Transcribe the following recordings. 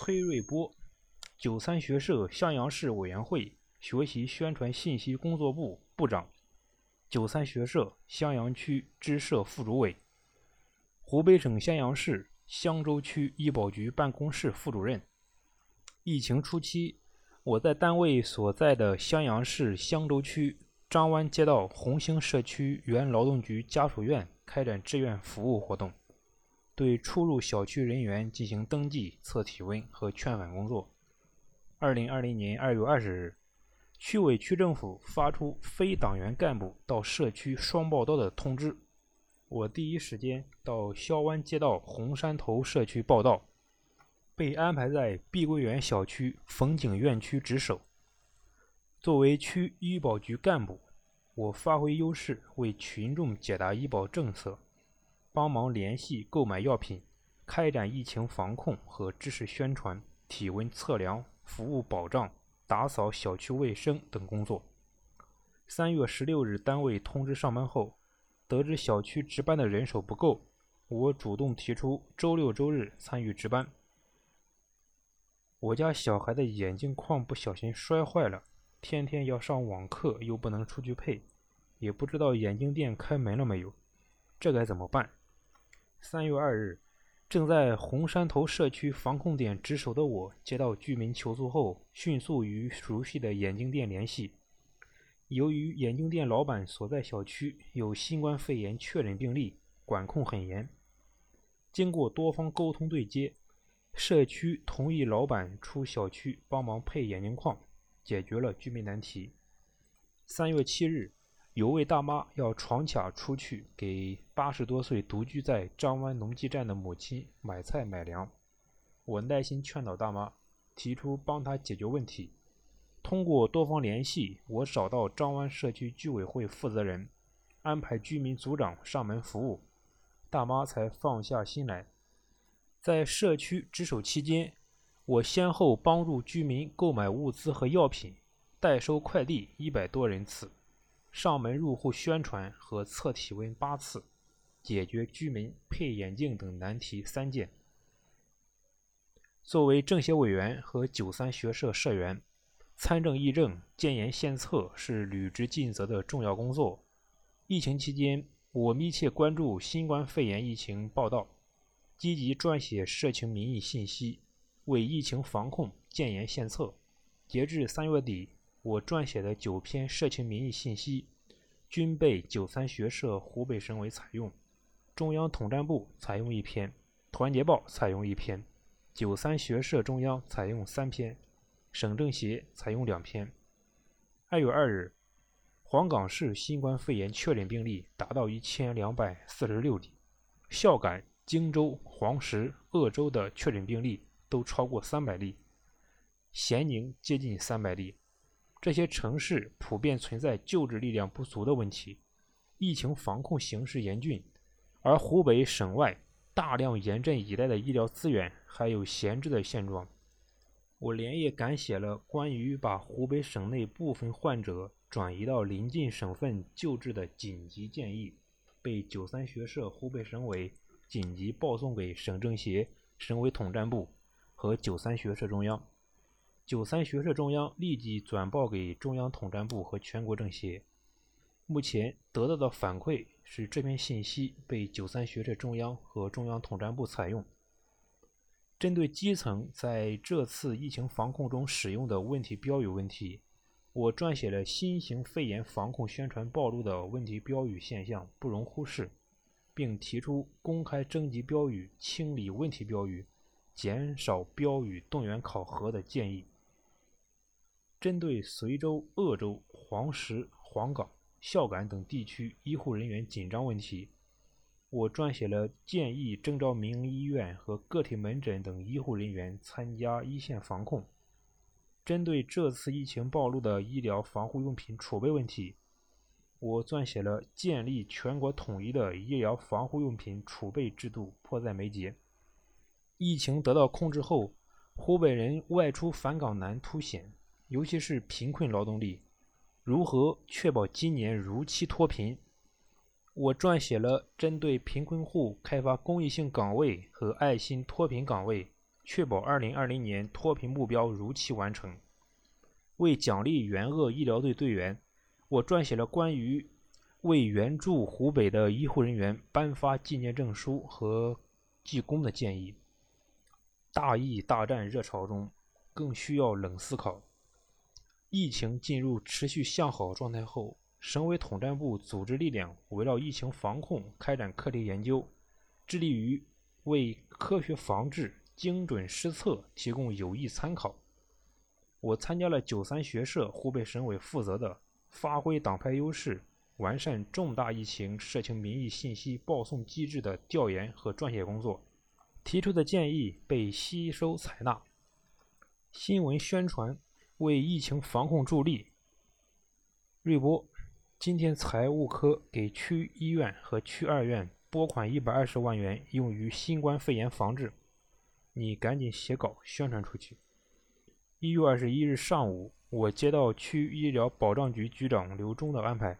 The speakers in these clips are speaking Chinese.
崔瑞波，九三学社襄阳市委员会学习宣传信息工作部部长，九三学社襄阳区支社副主委，湖北省襄阳市襄州区医保局办公室副主任。疫情初期，我在单位所在的襄阳市襄州区张湾街道红星社区原劳动局家属院开展志愿服务活动。对出入小区人员进行登记、测体温和劝返工作。二零二零年二月二十日，区委区政府发出非党员干部到社区双报到的通知，我第一时间到萧湾街道红山头社区报到，被安排在碧桂园小区风景院区值守。作为区医保局干部，我发挥优势，为群众解答医保政策。帮忙联系购买药品，开展疫情防控和知识宣传、体温测量、服务保障、打扫小区卫生等工作。三月十六日，单位通知上班后，得知小区值班的人手不够，我主动提出周六周日参与值班。我家小孩的眼镜框不小心摔坏了，天天要上网课，又不能出去配，也不知道眼镜店开门了没有，这该怎么办？三月二日，正在红山头社区防控点值守的我，接到居民求助后，迅速与熟悉的眼镜店联系。由于眼镜店老板所在小区有新冠肺炎确诊病例，管控很严。经过多方沟通对接，社区同意老板出小区帮忙配眼镜框，解决了居民难题。三月七日。有位大妈要闯卡出去给八十多岁独居在张湾农机站的母亲买菜买粮，我耐心劝导大妈，提出帮她解决问题。通过多方联系，我找到张湾社区居委会负责人，安排居民组长上门服务，大妈才放下心来。在社区值守期间，我先后帮助居民购买物资和药品，代收快递一百多人次。上门入户宣传和测体温八次，解决居民配眼镜等难题三件。作为政协委员和九三学社社员，参政议政、建言献策是履职尽责的重要工作。疫情期间，我密切关注新冠肺炎疫情报道，积极撰写社情民意信息，为疫情防控建言献策。截至三月底。我撰写的九篇社情民意信息，均被九三学社湖北省委采用，中央统战部采用一篇，团结报采用一篇，九三学社中央采用三篇，省政协采用两篇。二月二日，黄冈市新冠肺炎确诊病例达到一千两百四十六例，孝感、荆州、黄石、鄂州的确诊病例都超过三百例，咸宁接近三百例。这些城市普遍存在救治力量不足的问题，疫情防控形势严峻，而湖北省外大量严阵以待的医疗资源还有闲置的现状。我连夜赶写了关于把湖北省内部分患者转移到临近省份救治的紧急建议，被九三学社湖北省委紧急报送给省政协、省委统战部和九三学社中央。九三学社中央立即转报给中央统战部和全国政协。目前得到的反馈是，这篇信息被九三学社中央和中央统战部采用。针对基层在这次疫情防控中使用的问题标语问题，我撰写了新型肺炎防控宣传暴露的问题标语现象不容忽视，并提出公开征集标语、清理问题标语、减少标语动员考核的建议。针对随州、鄂州、黄石、黄冈、孝感等地区医护人员紧张问题，我撰写了建议征召民营医院和个体门诊等医护人员参加一线防控。针对这次疫情暴露的医疗防护用品储备问题，我撰写了建立全国统一的医疗防护用品储备制度迫在眉睫。疫情得到控制后，湖北人外出返岗难凸显。尤其是贫困劳动力，如何确保今年如期脱贫？我撰写了针对贫困户开发公益性岗位和爱心脱贫岗位、确保2020年脱贫目标如期完成。为奖励援鄂医疗队队员，我撰写了关于为援助湖北的医护人员颁发纪念证书和记功的建议。大疫大战热潮中，更需要冷思考。疫情进入持续向好状态后，省委统战部组织力量围绕疫情防控开展课题研究，致力于为科学防治、精准施策提供有益参考。我参加了九三学社湖北省委负责的“发挥党派优势，完善重大疫情社情民意信息报送机制”的调研和撰写工作，提出的建议被吸收采纳。新闻宣传为疫情防控助力。瑞波，今天财务科给区医院和区二院拨款一百二十万元，用于新冠肺炎防治，你赶紧写稿宣传出去。一月二十一日上午，我接到区医疗保障局局长刘忠的安排，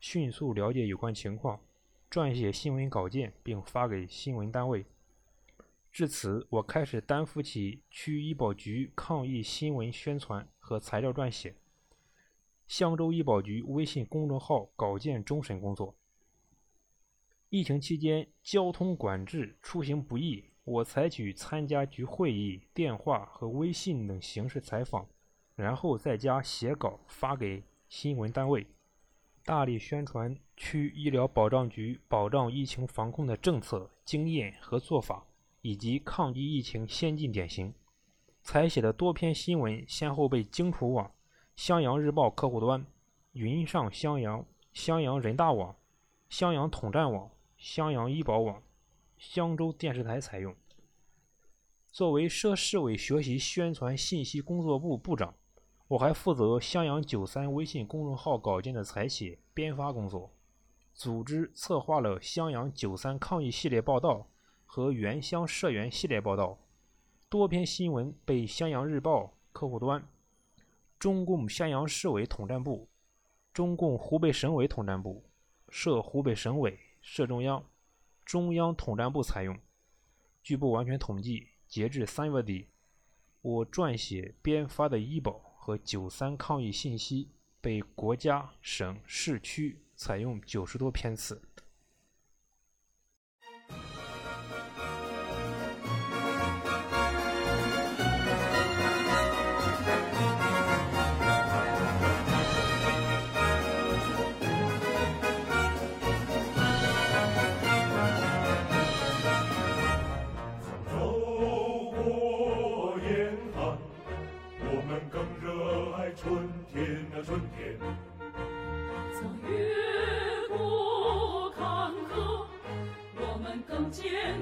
迅速了解有关情况，撰写新闻稿件并发给新闻单位。至此，我开始担负起区医保局抗疫新闻宣传和材料撰写、香州医保局微信公众号稿件终审工作。疫情期间，交通管制、出行不易。我采取参加局会议、电话和微信等形式采访，然后再加写稿发给新闻单位，大力宣传区医疗保障局保障疫情防控的政策、经验和做法，以及抗击疫情先进典型。采写的多篇新闻先后被荆楚网、襄阳日报客户端、云上襄阳、襄阳人大网、襄阳统战网、襄阳医保网。襄州电视台采用。作为涉市委学习宣传信息工作部部长，我还负责襄阳九三微信公众号稿件的采写、编发工作，组织策划了襄阳九三抗疫系列报道和原乡社员系列报道。多篇新闻被襄阳日报客户端、中共襄阳市委统战部、中共湖北省委统战部、设湖北省委、设中央。中央统战部采用。据不完全统计，截至三月底，我撰写编发的医保和九三抗疫信息被国家、省、市区采用九十多篇次。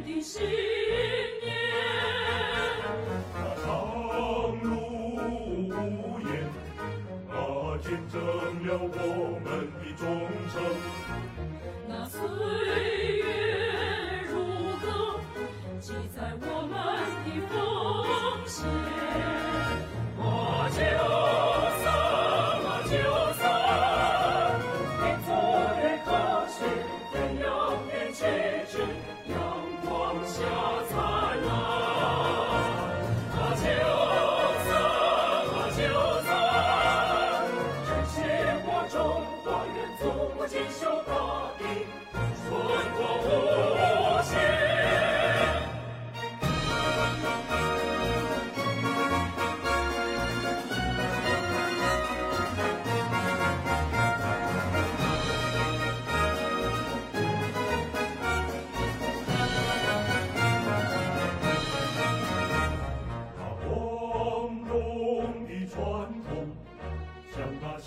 的信念那长路无言啊见证了我们的忠诚。那岁月如歌记载我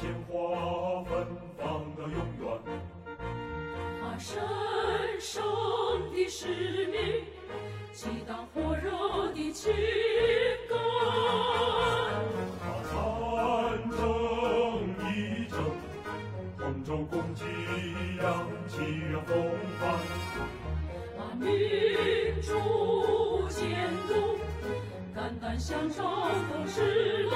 鲜花芬芳到永远。他神圣的使命，激荡火热的情感。他战争一征，同州共济扬起了风帆。把民主监督，肝胆相照共失。